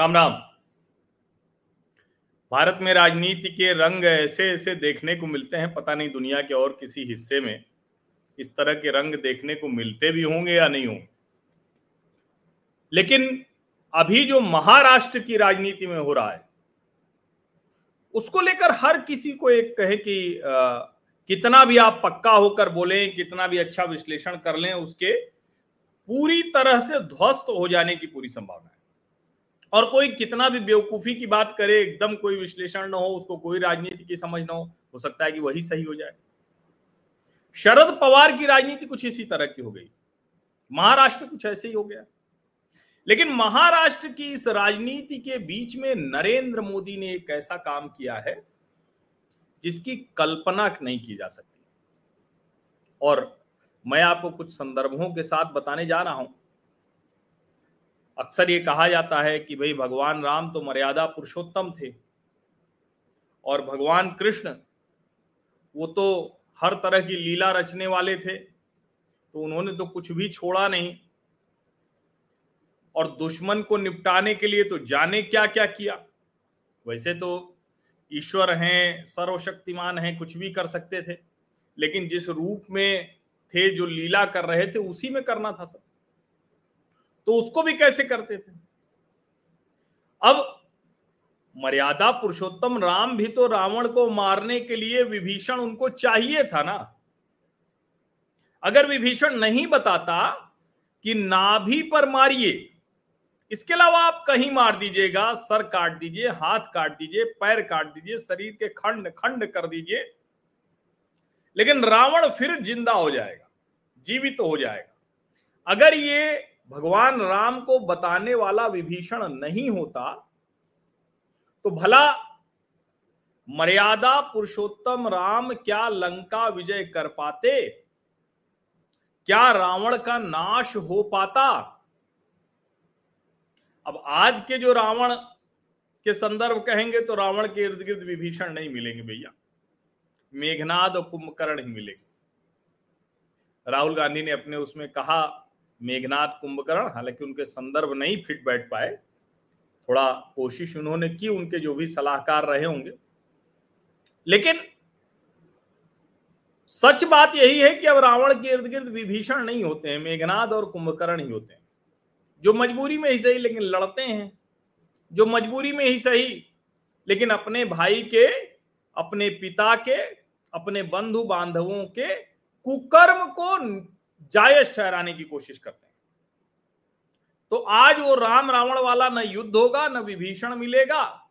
राम राम भारत में राजनीति के रंग ऐसे ऐसे देखने को मिलते हैं, पता नहीं दुनिया के और किसी हिस्से में इस तरह के रंग देखने को मिलते भी होंगे या नहीं होंगे। लेकिन अभी जो महाराष्ट्र की राजनीति में हो रहा है उसको लेकर हर किसी को एक कहे कि आ, कितना भी आप पक्का होकर बोलें कितना भी अच्छा विश्लेषण कर लें उसके पूरी तरह से ध्वस्त हो जाने की पूरी संभावना है। और कोई कितना भी बेवकूफ़ी की बात करे एकदम कोई विश्लेषण ना हो उसको कोई राजनीति की समझ ना हो हो सकता है कि वही सही हो जाए। शरद पवार की राजनीति कुछ इसी तरह की हो गई। महाराष्ट्र कुछ ऐसे ही हो गया। लेकिन महाराष्ट्र की इस राजनीति के बीच में नरेंद्र मोदी ने एक ऐसा काम किया है जिसकी कल्पना नहीं की जा सकती। और मैं आपको कुछ संदर्भों के साथ बताने जा रहा हूँ। अक्सर ये कहा जाता है कि भाई, भगवान राम तो मर्यादा पुरुषोत्तम थे और भगवान कृष्ण वो तो हर तरह की लीला रचने वाले थे तो उन्होंने तो कुछ भी छोड़ा नहीं। और दुश्मन को निपटाने के लिए तो जाने क्या क्या किया। वैसे तो ईश्वर हैं, सर्वशक्तिमान हैं, कुछ भी कर सकते थे, लेकिन जिस रूप में थे, जो लीला कर रहे थे, उसी में करना था सब। तो उसको भी कैसे करते थे? अब मर्यादा पुरुषोत्तम राम भी तो रावण को मारने के लिए विभीषण उनको चाहिए था ना। अगर विभीषण नहीं बताता कि नाभि पर मारिए इसके अलावा आप कहीं मार दीजिएगा, सर काट दीजिए, हाथ काट दीजिए, पैर काट दीजिए, शरीर के खंड खंड कर दीजिए। लेकिन रावण फिर ज़िंदा हो जाएगा, जीवित तो हो जाएगा। अगर ये भगवान राम को बताने वाला विभीषण नहीं होता तो भला मर्यादा पुरुषोत्तम राम क्या लंका विजय कर पाते? क्या रावण का नाश हो पाता? अब आज के जो रावण के संदर्भ कहेंगे तो रावण के इर्द गिर्द विभीषण नहीं मिलेंगे भैया। मेघनाद और कुंभकर्ण ही मिलेंगे। राहुल गांधी ने अपने उसमें कहा मेघनाथ कुंभकर्ण, हालाँकि उनके संदर्भ नहीं फिट बैठ पाए। थोड़ा कोशिश उन्होंने की, उनके जो भी सलाहकार रहे होंगे। लेकिन सच बात यही है कि अब रावण के इर्द गिर्द विभीषण नहीं होते हैं, मेघनाद और कुंभकर्ण ही होते हैं। जो मजबूरी में ही सही, लेकिन लड़ते हैं। जो मजबूरी में ही सही, लेकिन अपने भाई के, अपने पिता के, अपने बंधु बांधवों के कुकर्म को जायज़ ठहराने की कोशिश करते हैं। तो आज वो राम रावण वाला न युद्ध होगा, न विभीषण मिलेगा,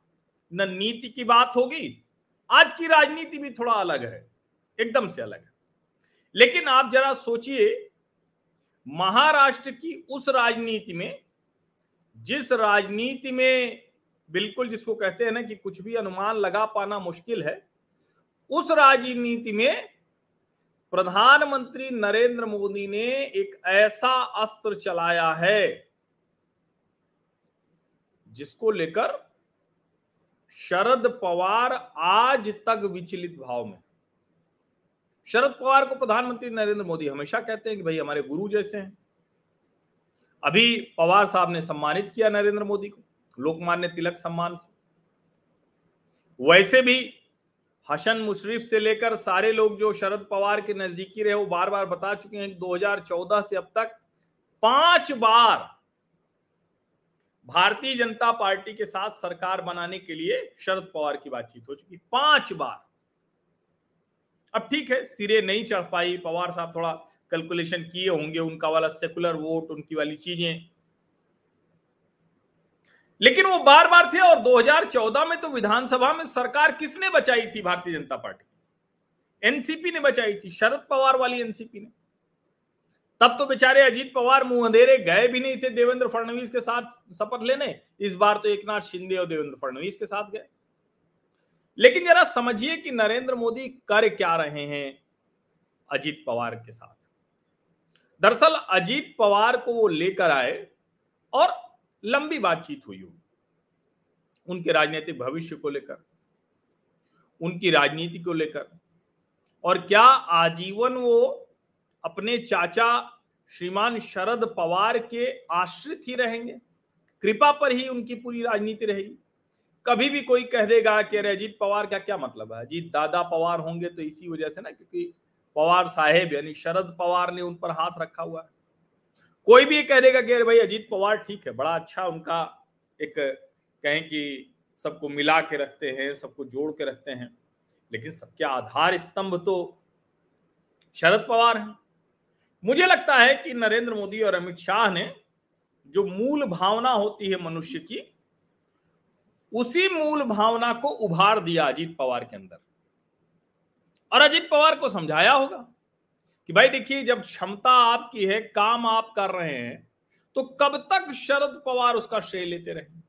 न नीति की बात होगी। आज की राजनीति भी थोड़ा अलग है, एकदम से अलग है। लेकिन आप जरा सोचिए महाराष्ट्र की उस राजनीति में, जिस राजनीति में बिल्कुल जिसको कहते हैं ना कि कुछ भी अनुमान लगा पाना मुश्किल है, उस राजनीति में प्रधानमंत्री नरेंद्र मोदी ने एक ऐसा अस्त्र चलाया है, जिसको लेकर शरद पवार आज तक विचलित भाव में शरद पवार को प्रधानमंत्री नरेंद्र मोदी हमेशा कहते हैं कि भाई हमारे गुरु जैसे हैं। अभी पवार साहब ने सम्मानित किया नरेंद्र मोदी को, लोकमान्य तिलक सम्मान से। वैसे भी हसन मुशरीफ से लेकर सारे लोग जो शरद पवार के नजदीकी रहे, वो बार बार बता चुके हैं 2014 से अब तक पाँच बार भारतीय जनता पार्टी के साथ सरकार बनाने के लिए शरद पवार की बातचीत हो चुकी पाँच बार। अब ठीक है, सिरे नहीं चढ़ पाई, पवार साहब थोड़ा कैलकुलेशन किए होंगे, उनका वाला सेकुलर वोट उनकी वाली चीज़ें। लेकिन वो बार बार थे और 2014 में तो विधानसभा में सरकार किसने बचाई थी भारतीय जनता पार्टी? एनसीपी ने बचाई थी, शरद पवार वाली एनसीपी ने। तब तो बेचारे अजीत पवार मुँह अंधेरे गए भी नहीं थे देवेंद्र फडणवीस के साथ शपथ लेने। इस बार तो एक नाथ शिंदे और देवेंद्र फडणवीस के साथ गए। लेकिन जरा समझिए कि नरेंद्र मोदी कर क्या रहे हैं अजीत पवार के साथ। दरअसल अजीत पवार को वो लेकर आए और लंबी बातचीत हुई उनके। राजनीतिक भविष्य को लेकर, उनकी राजनीति को लेकर, और क्या आजीवन वो अपने चाचा श्रीमान शरद पवार के आश्रित ही रहेंगे? कृपा पर ही उनकी पूरी राजनीति रहेगी। कभी भी कोई कह देगा कि अरे अजीत पवार का क्या मतलब है? अजीत दादा पवार होंगे तो इसी वजह से ना, क्योंकि पवार साहेब यानी शरद पवार ने उन पर हाथ रखा हुआ है। कोई भी कह देगा कि भाई अजीत पवार ठीक है, बड़ा अच्छा उनका एक कहें कि सबको मिला के रखते हैं, सबको जोड़ के रखते हैं, लेकिन सबके आधार स्तंभ तो शरद पवार हैं। मुझे लगता है कि नरेंद्र मोदी और अमित शाह ने जो मूल भावना होती है मनुष्य की उसी मूल भावना को उभार दिया अजीत पवार के अंदर। और अजीत पवार को समझाया होगा कि भाई देखिए, जब क्षमता आपकी है, काम आप कर रहे हैं तो कब तक शरद पवार उसका श्रेय लेते रहे?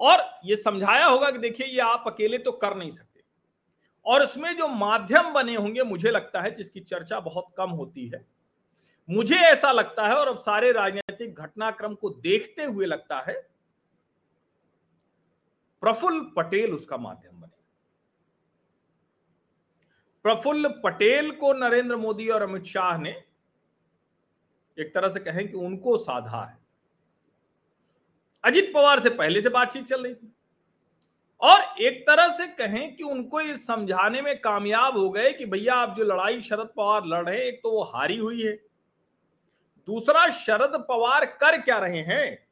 और ये समझाया होगा कि देखिए, ये आप अकेले तो कर नहीं सकते। और इसमें जो माध्यम बने होंगे, मुझे लगता है, जिसकी चर्चा बहुत कम होती है, मुझे ऐसा लगता है, और अब सारे राजनीतिक घटनाक्रम को देखते हुए लगता है प्रफुल्ल पटेल उसका माध्यम बने। प्रफुल्ल पटेल को नरेंद्र मोदी और अमित शाह ने एक तरह से कहें कि उनको साधा है। अजित पवार से पहले से बातचीत चल रही थी। और एक तरह से कहें कि उनको ये समझाने में कामयाब हो गए कि भैया आप जो लड़ाई शरद पवार लड़ रहे एक तो वो हारी हुई है। दूसरा, शरद पवार कर क्या रहे हैं?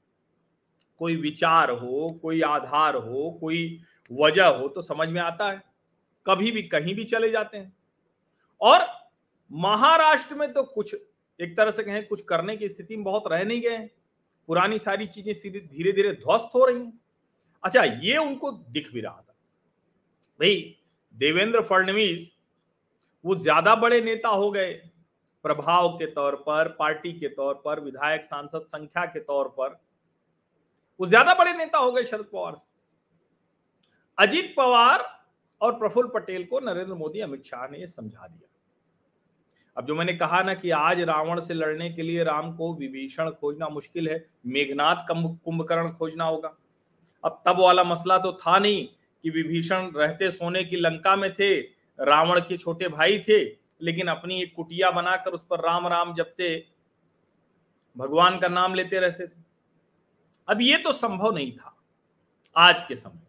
कोई विचार हो, कोई आधार हो, कोई वजह हो तो समझ में आता है। कभी भी, कहीं भी चले जाते हैं। और महाराष्ट्र में तो कुछ, एक तरह से कहें, कुछ करने की स्थिति में बहुत रह नहीं गए पुरानी सारी चीज़ें सीधे धीरे धीरे ध्वस्त हो रही हैं। अच्छा ये उनको दिख भी रहा था। भाई, देवेंद्र फडणवीस, वो ज़्यादा बड़े नेता हो गए। प्रभाव के तौर पर, पार्टी के तौर पर, विधायक, सांसद संख्या के तौर पर। वो ज़्यादा बड़े नेता हो गए शरद पवार से। अजीत पवार और प्रफुल्ल पटेल को नरेंद्र मोदी, अमित शाह ने समझा दिया। अब जो मैंने कहा ना कि आज रावण से लड़ने के लिए राम को विभीषण खोजना मुश्किल है, मेघनाथ कुंभकर्ण खोजना होगा। अब तब वाला मसला तो था नहीं कि विभीषण रहते सोने की लंका में थे, रावण के छोटे भाई थे, लेकिन अपनी एक कुटिया बनाकर उस पर राम राम जपते, भगवान का नाम लेते रहते थे। अब ये तो संभव नहीं था आज के समय।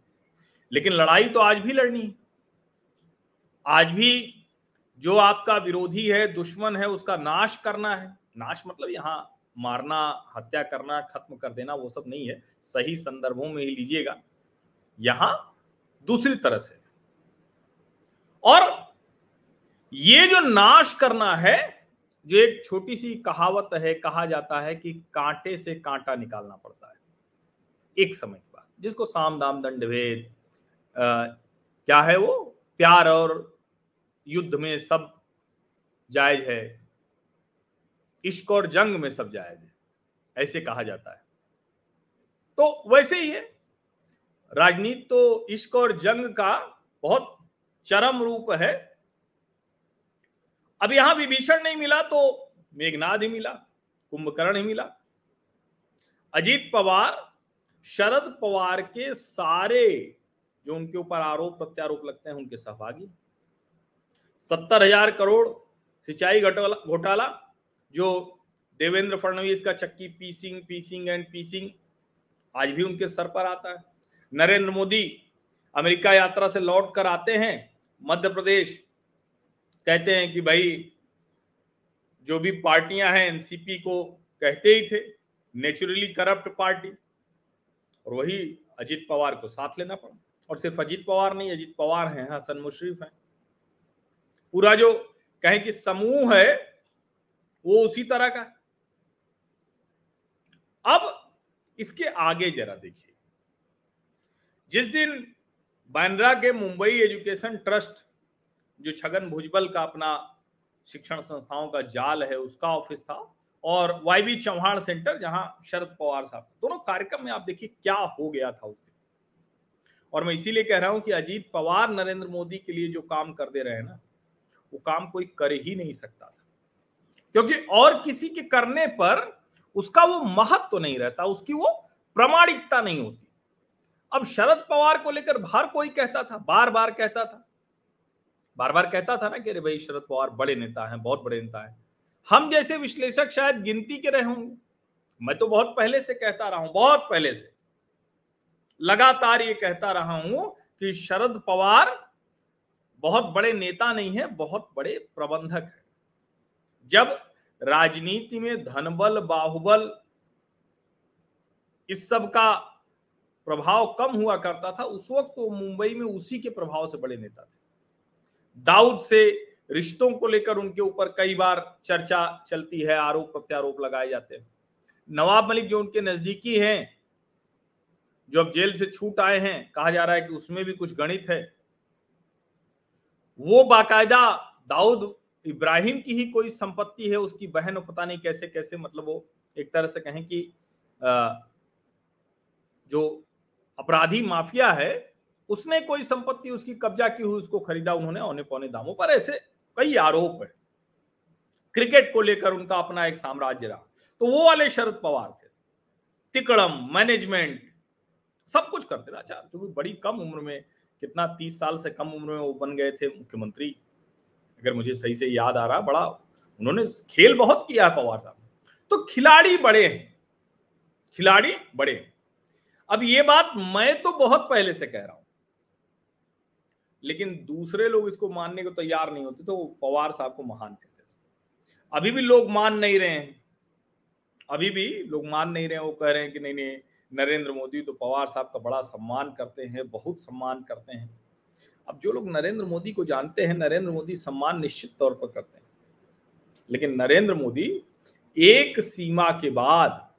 लेकिन लड़ाई तो आज भी लड़नी है। आज भी जो आपका विरोधी है, दुश्मन है, उसका नाश करना है। नाश मतलब यहाँ मारना, हत्या करना, खत्म कर देना, वो सब नहीं है। सही संदर्भों में ही लीजिएगा। यहाँ दूसरी तरह से। और ये जो नाश करना है, जो एक छोटी सी कहावत है, कहा जाता है कि कांटे से कांटा निकालना पड़ता है। एक समय के बाद, जिसको साम, दाम, दंड, भेद क्या है वो? प्यार और युद्ध में सब जायज़ है। इश्क और जंग में सब जायज़ है, ऐसे कहा जाता है। तो वैसे ही है। राजनीति तो इश्क और जंग का बहुत चरम रूप है। अब यहाँ विभीषण नहीं मिला तो मेघनाद ही मिला, कुंभकर्ण ही मिला। अजीत पवार शरद पवार के सारे जो उनके ऊपर आरोप, प्रत्यारोप लगते हैं, उनके सहभागी। सत्तर हज़ार करोड़ सिंचाई घोटाला, जो देवेंद्र फडणवीस का चक्की पीसिंग पीसिंग एंड पीसिंग, आज भी उनके सर पर आता है। नरेंद्र मोदी अमेरिका यात्रा से लौट कर आते हैं, मध्य प्रदेश। कहते हैं कि भाई, जो भी पार्टियाँ हैं, एनसीपी को कहते ही थे, नेचुरली करप्ट पार्टी। और वही अजीत पवार को साथ लेना पड़ा। और सिर्फ़ अजीत पवार नहीं, अजीत पवार हैं, हसन मुशरीफ हैं। पूरा जो कहें कि समूह है, वो उसी तरह का अब इसके आगे जरा देखिए। जिस दिन बांद्रा के मुंबई एजुकेशन ट्रस्ट, जो छगन भुजबल का अपना शिक्षण संस्थाओं का जाल है, उसका ऑफ़िस था और वाईबी चौहान सेंटर, जहाँ शरद पवार साहब दोनों कार्यक्रम में आप देखिए क्या हो गया था उस दिन। और मैं इसीलिए कह रहा हूँ कि अजीत पवार नरेंद्र मोदी के लिए जो काम कर दे रहे हैं ना, वो काम कोई कर ही नहीं सकता था। क्योंकि और किसी के करने पर उसका वो महत्व तो नहीं रहता, उसकी वो प्रमाणिकता नहीं होती। अब शरद पवार को लेकर हर कोई कहता था बार बार कहता था। बार बार कहता था ना कि अरे भाई, शरद पवार बड़े नेता हैं, बहुत बड़े नेता हैं। हम जैसे विश्लेषक शायद गिनती के रहे होंगे। मैं तो बहुत पहले से कहता रहा हूँ, बहुत पहले से। लगातार ये कहता रहा हूँ कि शरद पवार बहुत बड़े नेता नहीं है, बहुत बड़े प्रबंधक है। जब राजनीति में धनबल, बाहुबल, इस सब का प्रभाव कम हुआ करता था, उस वक्त वो तो मुंबई में उसी के प्रभाव से बड़े नेता थे। दाऊद से रिश्तों को लेकर उनके ऊपर कई बार चर्चा चलती है, आरोप प्रत्यारोप लगाए जाते हैं। नवाब मलिक जो उनके नजदीकी हैं, जो अब जेल से छूट आए हैं, कहा जा रहा है कि उसमें भी कुछ गणित है। वो बाकायदा दाऊद इब्राहिम की ही कोई संपत्ति है, उसकी बहन और पता नहीं कैसे कैसे मतलब वो एक तरह से कहें कि जो अपराधी माफिया है, उसने कोई संपत्ति उसकी कब्जा की हुई, उसको खरीदा उन्होंने औने पौने दामों पर, ऐसे कई आरोप है। क्रिकेट को लेकर उनका अपना एक साम्राज्य रहा। तो वो वाले शरद पवार थे। तिकड़म, मैनेजमेंट, सब कुछ करते थे। अच्छा क्योंकि बड़ी कम उम्र में, कितना तीस साल से कम उम्र में वो बन गए थे मुख्यमंत्री, अगर मुझे सही से याद आ रहा, बड़ा उन्होंने खेल बहुत किया है पवार साहब। तो खिलाड़ी बड़े हैं। खिलाड़ी बड़े हैं। अब ये बात मैं तो बहुत पहले से कह रहा हूँ। लेकिन दूसरे लोग इसको मानने को तैयार नहीं होते तो पवार साहब को महान कहते थे। अभी भी लोग मान नहीं रहे हैं। अभी भी लोग मान नहीं रहे हैं, वो कह रहे हैं कि नहीं नहीं, नरेंद्र मोदी तो पवार साहब का बड़ा सम्मान करते हैं, बहुत सम्मान करते हैं। अब जो लोग नरेंद्र मोदी को जानते हैं, नरेंद्र मोदी सम्मान निश्चित तौर पर करते हैं। लेकिन नरेंद्र मोदी एक सीमा के बाद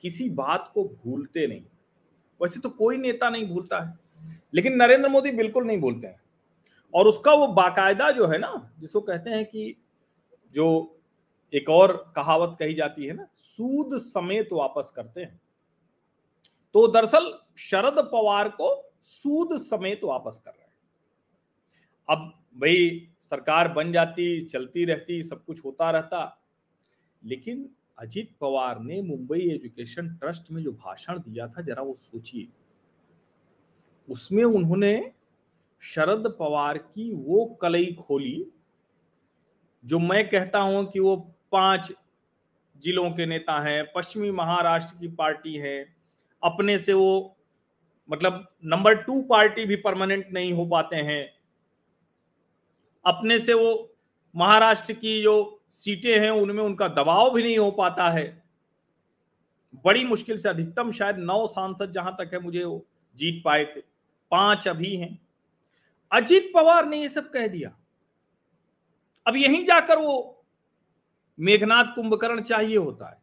किसी बात को भूलते नहीं। वैसे तो कोई नेता नहीं भूलता है। लेकिन नरेंद्र मोदी बिल्कुल नहीं बोलते हैं। और उसका वो बाकायदा जो है ना, जिसको कहते हैं कि जो एक और कहावत कही जाती है ना, सूद समेत वापस करते हैं। तो दरअसल शरद पवार को सूद समेत वापस कर रहे हैं। अब भाई सरकार बन जाती, चलती रहती, सब कुछ होता रहता, लेकिन अजीत पवार ने मुंबई एजुकेशन ट्रस्ट में जो भाषण दिया था, जरा वो सोचिए। उसमें उन्होंने शरद पवार की वो कलई खोली, जो मैं कहता हूँ कि वो पाँच जिलों के नेता हैं, पश्चिमी महाराष्ट्र की पार्टी है, अपने से वो मतलब नंबर टू पार्टी भी परमानेंट नहीं हो पाते हैं। अपने से वो महाराष्ट्र की जो सीटें हैं, उनमें उनका दबाव भी नहीं हो पाता है। बड़ी मुश्किल से अधिकतम शायद नौ सांसद जहाँ तक है, मुझे वो जीत पाए थे। पाँच अभी हैं। अजीत पवार ने ये सब कह दिया। अब यहीं जाकर वो मेघनाथ कुंभकर्ण चाहिए होता है।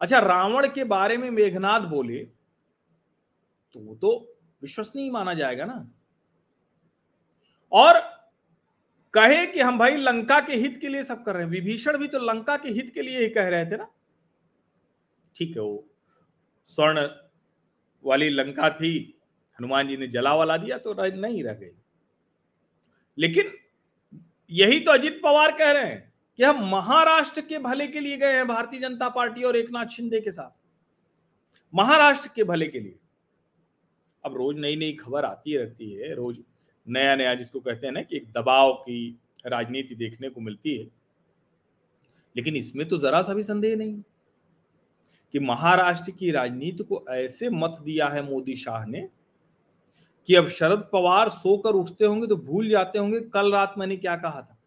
अच्छा रावण के बारे में मेघनाथ बोले तो वो तो विश्वसनीय माना जाएगा ना। और कहे कि हम भाई लंका के हित के लिए सब कर रहे हैं। विभीषण भी तो लंका के हित के लिए ही कह रहे थे ना। ठीक है, वो स्वर्ण वाली लंका थी, हनुमान जी ने जला वाला दिया तो नहीं रह गई। लेकिन यही तो अजीत पवार कह रहे हैं कि हम महाराष्ट्र के भले के लिए गए हैं, भारतीय जनता पार्टी और एकनाथ शिंदे के साथ। महाराष्ट्र के भले के लिए। अब रोज नई नई खबर आती रहती है, रोज नया नया जिसको कहते हैं ना कि एक दबाव की राजनीति देखने को मिलती है। लेकिन इसमें तो जरा सा भी संदेह नहीं। कि महाराष्ट्र की राजनीति को ऐसे मत दिया है मोदी शाह ने कि अब शरद पवार सोकर उठते होंगे तो भूल जाते होंगे, कल रात मैंने क्या कहा था?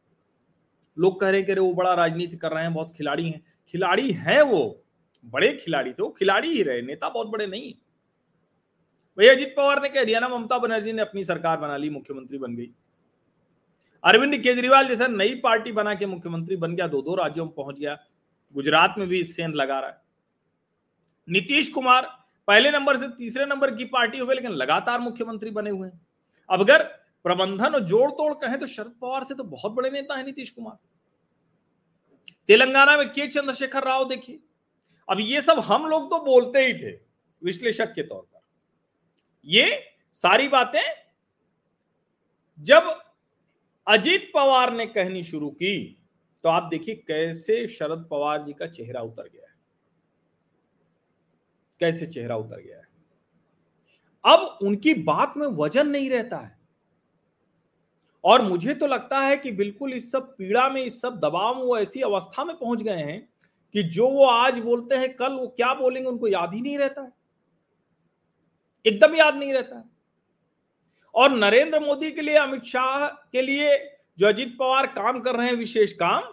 लोग कह रहे कह रहे वो बड़ा राजनीति कर रहे हैं, बहुत खिलाड़ी हैं। खिलाड़ी हैं वो, बड़े खिलाड़ी थे वो खिलाड़ी ही रहे, नेता बहुत बड़े नहीं। भैया अजीत पवार ने कह दिया ना, ममता बनर्जी ने अपनी सरकार बना ली, मुख्यमंत्री बन गई। अरविंद केजरीवाल जैसा नई पार्टी बना के मुख्यमंत्री बन गया दो दो राज्यों में पहुँच गया, गुजरात में भी सेंध लगा रहा है। नीतीश कुमार पहले नंबर से तीसरे नंबर की पार्टी हो गई लेकिन लगातार मुख्यमंत्री बने हुए हैं। अब अगर प्रबंधन और जोड़ तोड़ कहें तो शरद पवार से तो बहुत बड़े नेता है नीतीश कुमार। तेलंगाना में के चंद्रशेखर राव देखिए। अब ये सब हम लोग तो बोलते ही थे, विश्लेषक के तौर पर। ये सारी बातें जब अजीत पवार ने कहनी शुरू की तो आप देखिए कैसे शरद पवार जी का चेहरा उतर गया है। कैसे चेहरा उतर गया है। अब उनकी बात में वज़न नहीं रहता है। और मुझे तो लगता है कि बिल्कुल इस सब पीड़ा में, इस सब दबाव में वो ऐसी अवस्था में पहुँच गए हैं कि जो वो आज बोलते हैं, कल वो क्या बोलेंगे, उनको याद ही नहीं रहता है। एकदम याद नहीं रहता है। और नरेंद्र मोदी के लिए, अमित शाह के लिए जो अजीत पवार काम कर रहे हैं विशेष काम,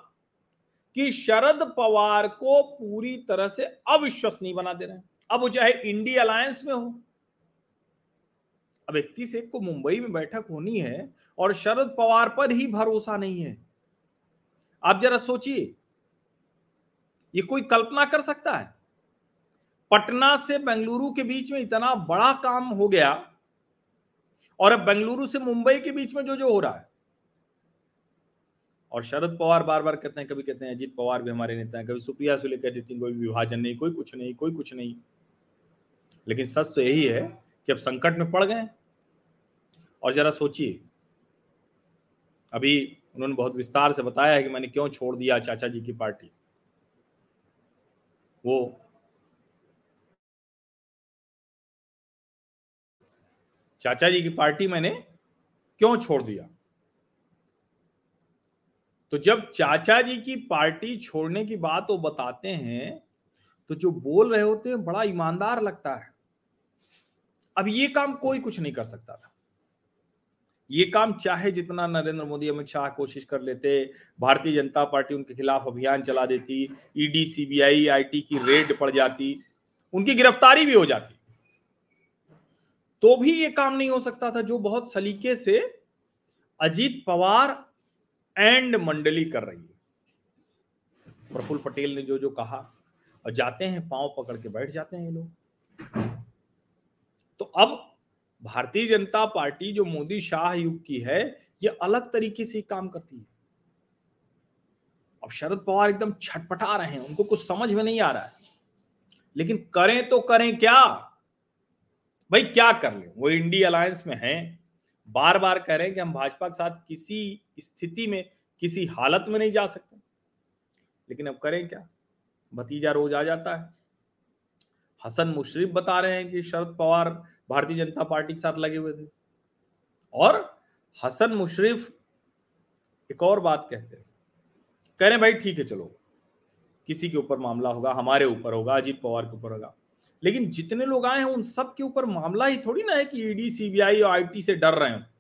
कि शरद पवार को पूरी तरह से अविश्वसनीय बना दे रहे हैं। अब वो चाहे इंडी अलायंस में हो। अब इकतीस एक को मुंबई में बैठक होनी है और शरद पवार पर ही भरोसा नहीं है। आप जरा सोचिए, ये कोई कल्पना कर सकता है? पटना से बेंगलुरु के बीच में इतना बड़ा काम हो गया और अब बेंगलुरु से मुंबई के बीच में जो जो हो रहा है। और शरद पवार बार बार कहते हैं, कभी कहते हैं, अजीत पवार भी हमारे नेता हैं, कभी सुप्रिया सुले कह देती कोई विभाजन नहीं, कोई कुछ नहीं, कोई कुछ नहीं। लेकिन सच तो यही है कि अब संकट में पड़ गए और जरा सोचिए। अभी उन्होंने बहुत विस्तार से बताया है कि मैंने क्यों छोड़ दिया चाचा जी की पार्टी। वो चाचा जी की पार्टी मैंने क्यों छोड़ दिया? तो जब चाचा जी की पार्टी छोड़ने की बात वो बताते हैं तो जो बोल रहे होते हैं बड़ा ईमानदार लगता है। अब ये काम कोई कुछ नहीं कर सकता था। ये काम चाहे जितना नरेंद्र मोदी, अमित शाह कोशिश कर लेते, भारतीय जनता पार्टी उनके खिलाफ अभियान चला देती ईडी सीबीआई आईटी की रेड पड़ जाती, उनकी गिरफ्तारी भी हो जाती। तो भी ये काम नहीं हो सकता था, जो बहुत सलीके से अजीत पवार एंड मंडली कर रही है। प्रफुल्ल पटेल ने जो जो कहा, और जाते हैं, पाँव पकड़ के बैठ जाते हैं ये लोग। तो अब भारतीय जनता पार्टी, जो मोदी शाह युग की है, ये अलग तरीके से काम करती है। अब शरद पवार एकदम छटपटा रहे हैं, उनको कुछ समझ में नहीं आ रहा है। लेकिन करें तो करें क्या? भाई क्या कर ले? वो इंडी अलायंस में हैं। बार बार कह रहे हैं कि हम भाजपा के साथ किसी स्थिति में, किसी हालत में नहीं जा सकते। लेकिन अब करें क्या? भतीजा रोज आ जाता है। हसन मुशरफ बता रहे हैं कि शरद पवार भारतीय जनता पार्टी के साथ लगे हुए थे। और हसन मुशरफ एक और बात कहते हैं। कह रहे भाई, ठीक है, चलो। किसी के ऊपर मामला होगा, हमारे ऊपर होगा, अजीत पवार के ऊपर होगा। लेकिन जितने लोग आए हैं, उन सब के ऊपर मामला ही थोड़ी ना है कि ईडी, सीबीआई और आईटी से डर रहे हैं।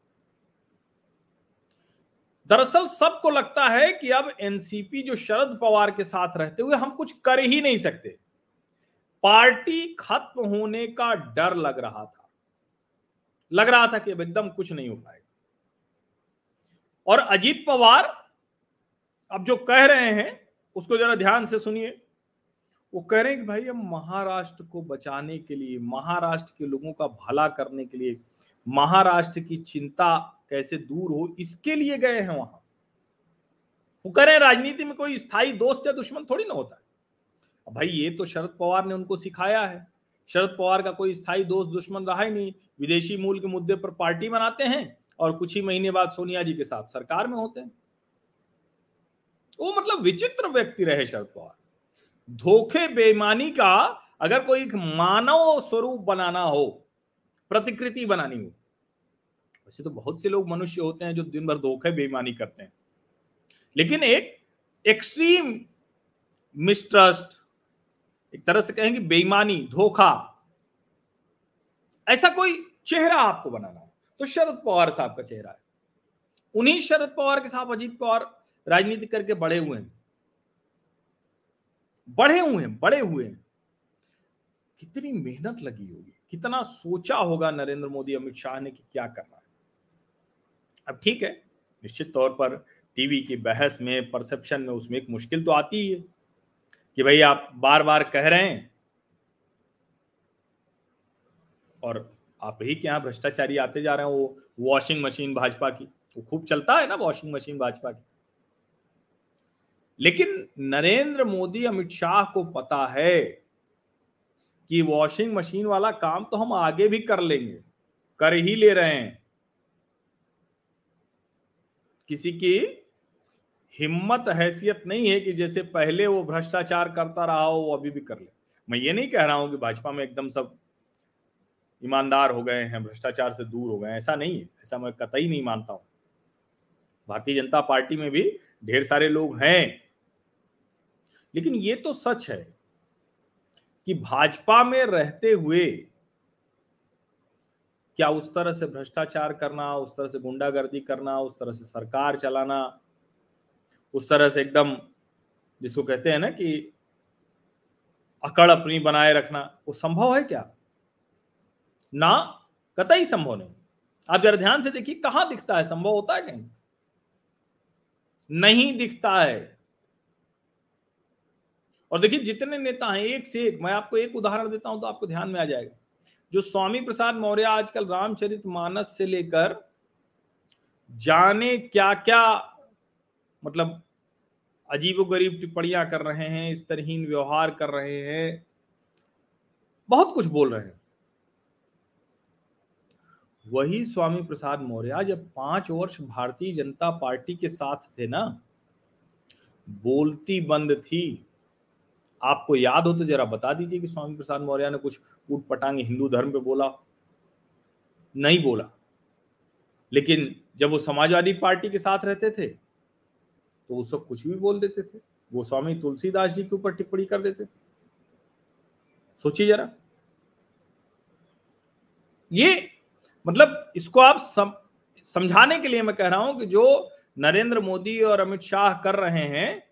दरअसल, सबको लगता है कि अब एनसीपी, जो शरद पवार के साथ रहते हुए, हम कुछ कर ही नहीं सकते। पार्टी खत्म होने का डर लग रहा था। लग रहा था कि अब एकदम कुछ नहीं हो पाएगा। और अजीत पवार अब जो कह रहे हैं, उसको जरा ध्यान से सुनिए। वो कह रहे हैं कि भाई हम महाराष्ट्र को बचाने के लिए, महाराष्ट्र के लोगों का भला करने के लिए, महाराष्ट्र की चिंता कैसे दूर हो, इसके लिए गए हैं वहाँ। वो कह रहे हैं, राजनीति में कोई स्थायी दोस्त या दुश्मन थोड़ी ना होता है। भाई ये तो शरद पवार ने उनको सिखाया है। शरद पवार का कोई स्थायी दोस्त, दुश्मन रहा ही नहीं। विदेशी मूल के मुद्दे पर पार्टी बनाते हैं और कुछ ही महीने बाद सोनिया जी के साथ सरकार में होते हैं। वो मतलब विचित्र व्यक्ति रहे शरद पवार। धोखे, बेईमानी का अगर कोई मानव स्वरूप बनाना हो, प्रतिकृति बनानी हो, वैसे तो बहुत से लोग मनुष्य होते हैं जो दिन भर धोखे, बेईमानी करते हैं। लेकिन एक एक्सट्रीम मिसट्रस्ट एक तरह से कहेंगे बेईमानी, धोखा। ऐसा कोई चेहरा आपको बनाना है? तो शरद पवार साहब का चेहरा है। उन्हीं शरद पवार के साथ, अजीत पवार राजनीति करके बड़े हुए हैं। बढ़े हुए हैं बड़े हुए हैं। कितनी मेहनत लगी होगी, कितना सोचा होगा नरेंद्र मोदी, अमित शाह ने कि क्या करना है। अब ठीक है, निश्चित तौर पर टीवी की बहस में, परसेप्शन में उसमें एक मुश्किल तो आती ही है। कि भाई आप बार बार कह रहे हैं। और आप ही के भ्रष्टाचारी आते जा रहे हैं, वो वॉशिंग मशीन भाजपा की। वो खूब चलता है ना वॉशिंग मशीन भाजपा की। लेकिन नरेंद्र मोदी, अमित शाह को पता है कि वॉशिंग मशीन वाला काम तो हम आगे भी कर लेंगे, कर ही ले रहे हैं। किसी की हिम्मत, हैसियत नहीं है कि जैसे पहले वो भ्रष्टाचार करता रहा हो, वो अभी भी कर ले। मैं ये नहीं कह रहा हूँ कि भाजपा में एकदम सब ईमानदार हो गए हैं, भ्रष्टाचार से दूर हो गए हैं, ऐसा नहीं है, ऐसा मैं कतई नहीं मानता हूँ। भारतीय जनता पार्टी में भी ढेर सारे लोग हैं। लेकिन ये तो सच है कि भाजपा में रहते हुए क्या उस तरह से भ्रष्टाचार करना, उस तरह से गुंडागर्दी करना, उस तरह से सरकार चलाना उस तरह से एकदम, जिसको कहते हैं ना कि अकड़ अपनी बनाए रखना, वो संभव है क्या? ना, कतई संभव नहीं। आप जरा ध्यान से देखिए, कहाँ दिखता है? संभव होता है कहीं? नहीं दिखता है। और देखिए, जितने नेता हैं, एक से एक, मैं आपको एक उदाहरण देता हूँ तो आपको ध्यान में आ जाएगा। जो स्वामी प्रसाद मौर्य आजकल रामचरित मानस से लेकर जाने क्या क्या मतलब अजीब गरीब टिप्पणियाँ कर रहे हैं, इस तरहीन व्यवहार कर रहे हैं, बहुत कुछ बोल रहे हैं। वही स्वामी प्रसाद मौर्य जब पाँच वर्ष भारतीय जनता पार्टी के साथ थे ना, बोलती बंद थी। आपको याद हो तो जरा बता दीजिए कि स्वामी प्रसाद मौर्य ने कुछ उठ पटांग हिंदू धर्म पे बोला? नहीं बोला। लेकिन जब वो समाजवादी पार्टी के साथ रहते थे तो वो सब कुछ भी बोल देते थे। वो स्वामी तुलसीदास जी के ऊपर टिप्पणी कर देते थे। सोचिए जरा। ये मतलब इसको आप सम, समझाने के लिए मैं कह रहा हूँ कि जो नरेंद्र मोदी और अमित शाह कर रहे हैं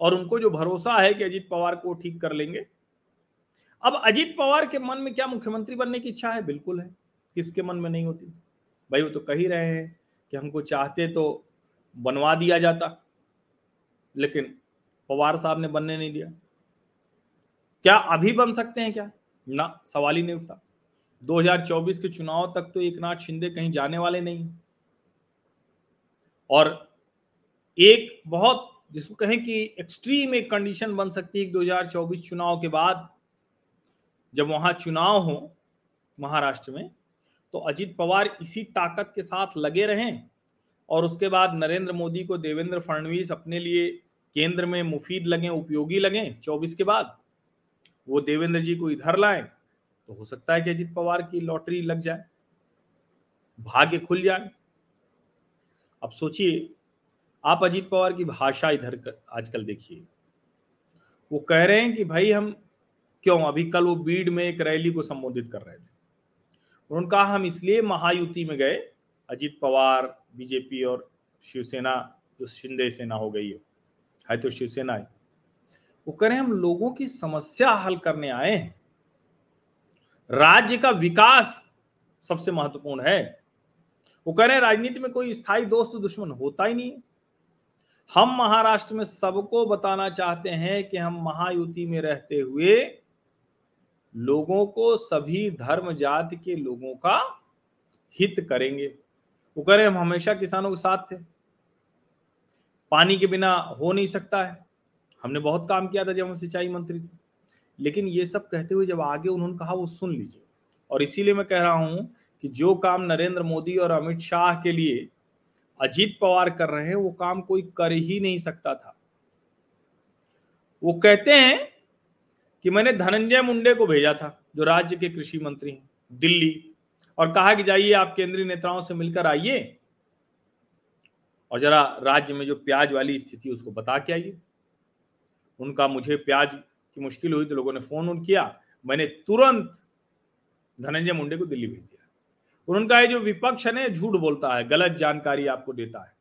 और उनको जो भरोसा है कि अजीत पवार को ठीक कर लेंगे। अब अजीत पवार के मन में क्या मुख्यमंत्री बनने की इच्छा है? बिल्कुल है। किसके मन में नहीं होती? भाई वो तो कह ही रहे हैं कि हमको चाहते तो बनवा दिया जाता। लेकिन पवार साहब ने बनने नहीं दिया। क्या अभी बन सकते हैं क्या? ना, सवाल ही नहीं उठता। 2024 के चुनाव तक तो एक नाथ शिंदे कहीं जाने वाले नहीं और एक बहुत, जिसको कहें कि एक्सट्रीम एक कंडीशन बन सकती है 2024 चुनाव के बाद जब वहाँ चुनाव हो महाराष्ट्र में तो अजीत पवार इसी ताकत के साथ लगे रहें और उसके बाद नरेंद्र मोदी को देवेंद्र फडणवीस अपने लिए केंद्र में मुफीद लगे, उपयोगी लगे 24 के बाद वो देवेंद्र जी को इधर लाए तो हो सकता है कि अजीत पवार की लॉटरी लग जाए, भाग्य खुल जाए। अब सोचिए, आप अजीत पवार की भाषा इधर आजकल देखिए। वो कह रहे हैं कि भाई हम क्यों, अभी कल वो बीड में एक रैली को संबोधित कर रहे थे। उन्होंने कहा, हम इसलिए महायुति में गए, अजीत पवार बीजेपी और शिवसेना, जो शिंदे सेना हो गई है है तो शिवसेना है। वो कह रहे हैं, हम लोगों की समस्या हल करने आए हैं। राज्य का विकास सबसे महत्वपूर्ण है। वो कह रहे हैं, राजनीति में कोई स्थायी दोस्त दुश्मन होता ही नहीं हम महाराष्ट्र में सबको बताना चाहते हैं कि हम महायुति में रहते हुए लोगों को सभी धर्म जाति के लोगों का हित करेंगे। वो कह रहे हम हमेशा किसानों के साथ थे। पानी के बिना हो नहीं सकता है। हमने बहुत काम किया था जब हम सिंचाई मंत्री थे। लेकिन ये सब कहते हुए जब आगे उन्होंने कहा, वो सुन लीजिए। और इसीलिए मैं कह रहा हूँ कि जो काम नरेंद्र मोदी और अमित शाह के लिए अजीत पवार कर रहे हैं, वो काम कोई कर ही नहीं सकता था। वो कहते हैं कि मैंने धनंजय मुंडे को भेजा था, जो राज्य के कृषि मंत्री हैं, दिल्ली। और कहा कि जाइए आप केंद्रीय नेताओं से मिलकर आइए और जरा राज्य में जो प्याज वाली स्थिति उसको बता के आइए। उनका मुझे प्याज की मुश्किल हुई तो लोगों ने फ़ोन उन किया। मैंने तुरंत धनंजय मुंडे को दिल्ली भेज दिया। उन्होंने कहा जो विपक्ष है झूठ बोलता है, गलत जानकारी आपको देता है।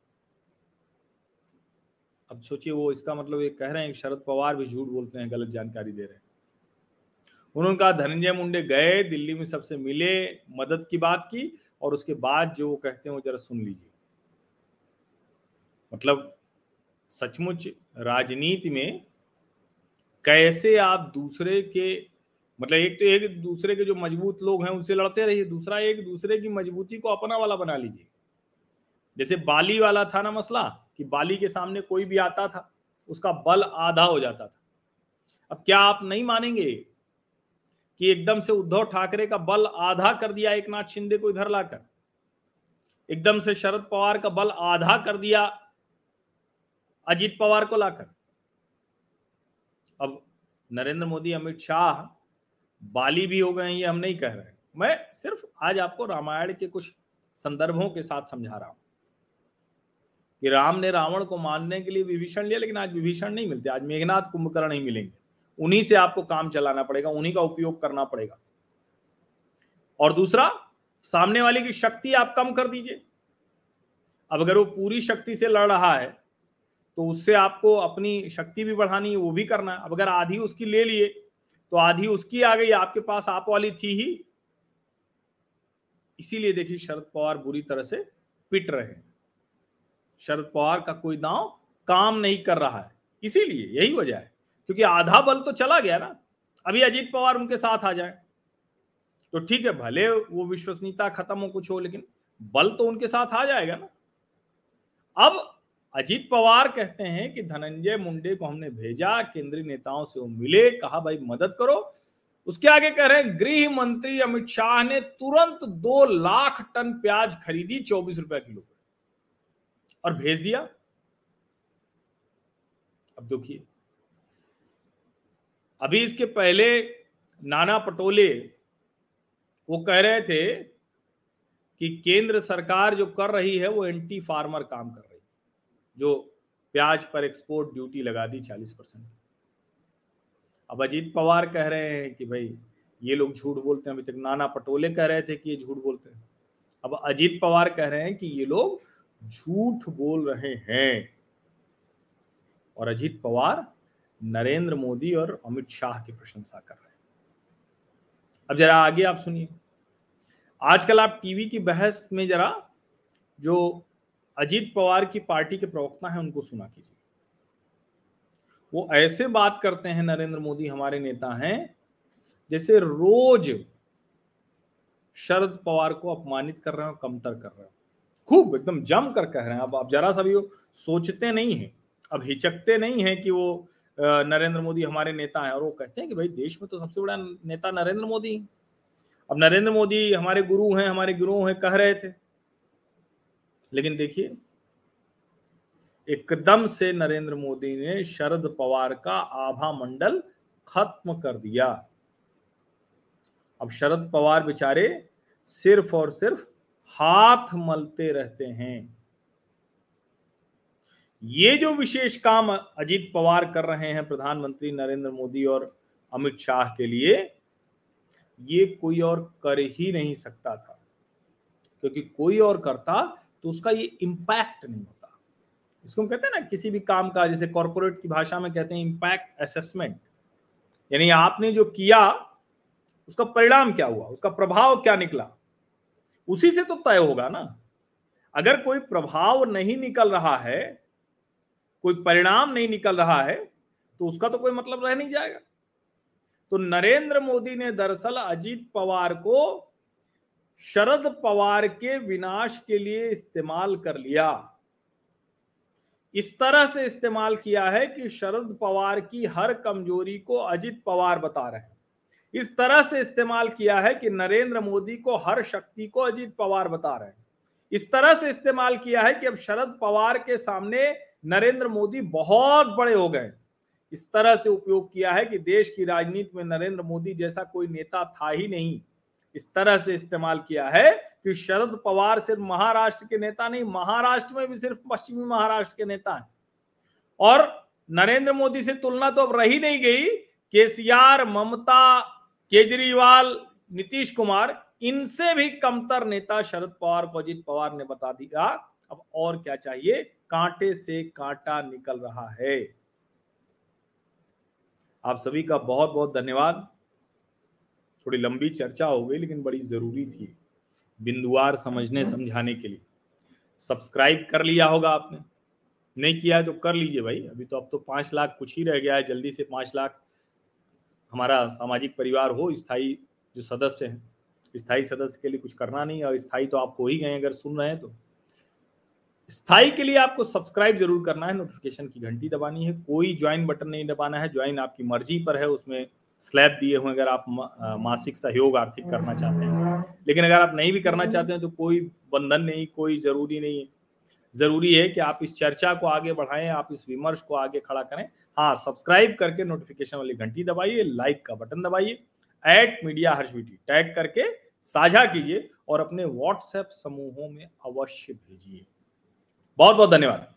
अब सोचिए, वो इसका मतलब ये कह रहे हैं शरद पवार भी झूठ बोलते हैं, गलत जानकारी दे रहे हैं। उन्होंने कहा, धनंजय मुंडे गए, दिल्ली में सबसे मिले, मदद की बात की और उसके बाद जो वो कहते हैं वो जरा सुन लीजिए। मतलब सचमुच राजनीति में कैसे आप दूसरे के मतलब एक तो एक दूसरे के जो मज़बूत लोग हैं उनसे लड़ते रहिए, दूसरा एक दूसरे की मजबूती को अपना वाला बना लीजिए। जैसे बाली वाला था ना मसला कि बाली के सामने कोई भी आता था, उसका बल आधा हो जाता था। अब क्या आप नहीं मानेंगे? कि एकदम से उद्धव ठाकरे का बल आधा कर दिया एक नाथ शिंदे को इधर लाकर। एकदम से शरद पवार का बल आधा कर दिया अजीत पवार को लाकर। अब नरेंद्र मोदी, अमित शाह बाली भी हो गए ये हम नहीं कह रहे मैं सिर्फ़ आज आपको रामायण के कुछ संदर्भों के साथ समझा रहा हूँ कि राम ने रावण को मारने के लिए विभीषण लिया, लेकिन आज विभीषण नहीं मिलते, आज मेघनाथ कुंभकर्ण नहीं मिलेंगे। उन्हीं से आपको काम चलाना पड़ेगा, उन्हीं का उपयोग करना पड़ेगा। और दूसरा, सामने वाले की शक्ति आप कम कर दीजिए। अब अगर वो पूरी शक्ति से लड़ रहा है तो उससे आपको अपनी शक्ति भी बढ़ानी है, वो भी करना है। अब अगर आधी उसकी ले लिए तो आधी उसकी आ गई, आपके पास आप वाली थी ही। इसीलिए देखिए, शरद पवार बुरी तरह से पिट रहे हैं। शरद पवार का कोई दांव काम नहीं कर रहा है। इसीलिए यही वजह है। क्योंकि आधा बल तो चला गया ना। अभी अजीत पवार उनके साथ आ जाए। तो ठीक है, भले वो विश्वसनीयता खत्म हो कुछ हो, लेकिन बल तो उनके साथ आ जाएगा ना। अब अजीत पवार कहते हैं कि धनंजय मुंडे को हमने भेजा, केंद्रीय नेताओं से वो मिले, कहा, भाई, मदद करो। उसके आगे कह रहे हैं, गृह मंत्री अमित शाह ने तुरंत दो लाख टन प्याज खरीदी चौबीस रुपए किलो और भेज दिया। अब देखिए अभी इसके पहले नाना पटोले वो कह रहे थे कि केंद्र सरकार जो कर रही है, वो एंटी फार्मर काम कर रही है, जो प्याज पर एक्सपोर्ट ड्यूटी लगा दी चालीस परसेंट। अब अजीत पवार कह रहे हैं कि भाई, ये लोग झूठ बोलते हैं, अभी तक नाना पटोले कह रहे थे कि ये झूठ बोलते हैं। अब अजीत पवार कह रहे हैं कि ये लोग झूठ बोल रहे हैं। और अजीत पवार नरेंद्र मोदी और अमित शाह की प्रशंसा कर रहे हैं। अब जरा आगे आप सुनिए। आजकल आप टीवी की बहस में जरा जो अजीत पवार की पार्टी के प्रवक्ता हैं, उनको सुना कीजिए। वो ऐसे बात करते हैं, नरेंद्र मोदी हमारे नेता हैं, जैसे रोज शरद पवार को अपमानित कर रहे हो कमतर कर रहे हो। खूब एकदम जम कर कह रहे हैं। अब आप जरा सा भी सोचते नहीं है, अब हिचकते नहीं है कि वो नरेंद्र मोदी हमारे नेता हैं और वो कहते हैं कि भाई देश में तो सबसे बड़ा नेता नरेंद्र मोदी अब नरेंद्र मोदी हमारे गुरु हैं, हमारे गुरु हैं, कह रहे थे। लेकिन देखिए, एकदम से नरेंद्र मोदी ने शरद पवार का आभा मंडल खत्म कर दिया। अब शरद पवार बेचारे सिर्फ़ और सिर्फ़ हाथ मलते रहते हैं। ये जो विशेष काम अजीत पवार कर रहे हैं प्रधानमंत्री नरेंद्र मोदी और अमित शाह के लिए, ये कोई और कर ही नहीं सकता था। क्योंकि कोई और करता तो उसका ये इंपैक्ट नहीं होता। इसको हम कहते हैं ना, किसी भी काम का, जैसे कॉरपोरेट की भाषा में कहते हैं इंपैक्ट असेसमेंट यानी आपने जो किया, उसका परिणाम क्या हुआ? उसका प्रभाव क्या निकला? उसी से तो तय होगा ना। अगर कोई प्रभाव नहीं निकल रहा है कोई परिणाम नहीं निकल रहा है तो उसका तो कोई मतलब रह नहीं जाएगा। तो नरेंद्र मोदी ने दरअसल अजीत पवार को शरद पवार के विनाश के लिए इस्तेमाल कर लिया। इस तरह से इस्तेमाल किया है कि शरद पवार की हर कमज़ोरी को अजित पवार बता रहे हैं। इस तरह से इस्तेमाल किया है कि नरेंद्र मोदी को हर शक्ति को अजीत पवार बता रहे हैं। इस तरह से इस्तेमाल किया है कि अब शरद पवार के सामने नरेंद्र मोदी बहुत बड़े हो गए। इस तरह से उपयोग किया है कि देश की राजनीति में नरेंद्र मोदी जैसा कोई नेता था ही नहीं। इस तरह से इस्तेमाल किया है कि शरद पवार सिर्फ़ महाराष्ट्र के नेता नहीं, महाराष्ट्र में भी सिर्फ़ पश्चिमी महाराष्ट्र के नेता हैं। और नरेंद्र मोदी से तुलना तो अब रही नहीं गई। केसीआर, ममता, केजरीवाल, नीतीश कुमार, इनसे भी कमतर नेता शरद पवार को अजीत पवार ने बता दिया। अब और क्या चाहिए? कांटे से कांटा निकल रहा है। आप सभी का बहुत बहुत धन्यवाद। थोड़ी लंबी चर्चा हो गई, लेकिन बड़ी ज़रूरी थी बिंदुवार समझने, समझाने के लिए। सब्सक्राइब कर लिया होगा आपने। नहीं किया तो कर लीजिए भाई। अभी तो अब तो पाँच लाख कुछ ही रह गया है। जल्दी से पाँच लाख हमारा सामाजिक परिवार हो, स्थायी जो सदस्य हैं, स्थायी सदस्य के लिए कुछ करना नहीं और स्थायी तो आप हो ही गए अगर सुन रहे हैं तो। स्थायी के लिए आपको सब्सक्राइब ज़रूर करना है नोटिफिकेशन की घंटी दबानी है, कोई ज्वाइन बटन नहीं दबाना है ज्वाइन आपकी मर्ज़ी पर है, उसमें स्लैब दिए हुए अगर आप मासिक सहयोग आर्थिक करना चाहते हैं। लेकिन अगर आप नहीं भी करना चाहते हैं तो कोई बंधन नहीं, कोई ज़रूरी नहीं है। ज़रूरी है कि आप इस चर्चा को आगे बढ़ाएँ, आप इस विमर्श को आगे खड़ा करें। हाँ सब्सक्राइब करके नोटिफिकेशन वाली घंटी दबाइए लाइक का बटन दबाइए एट मीडिया हर्षवीटी टैग करके साझा कीजिए और अपने व्हाट्सएप समूहों में अवश्य भेजिए। बहुत बहुत धन्यवाद।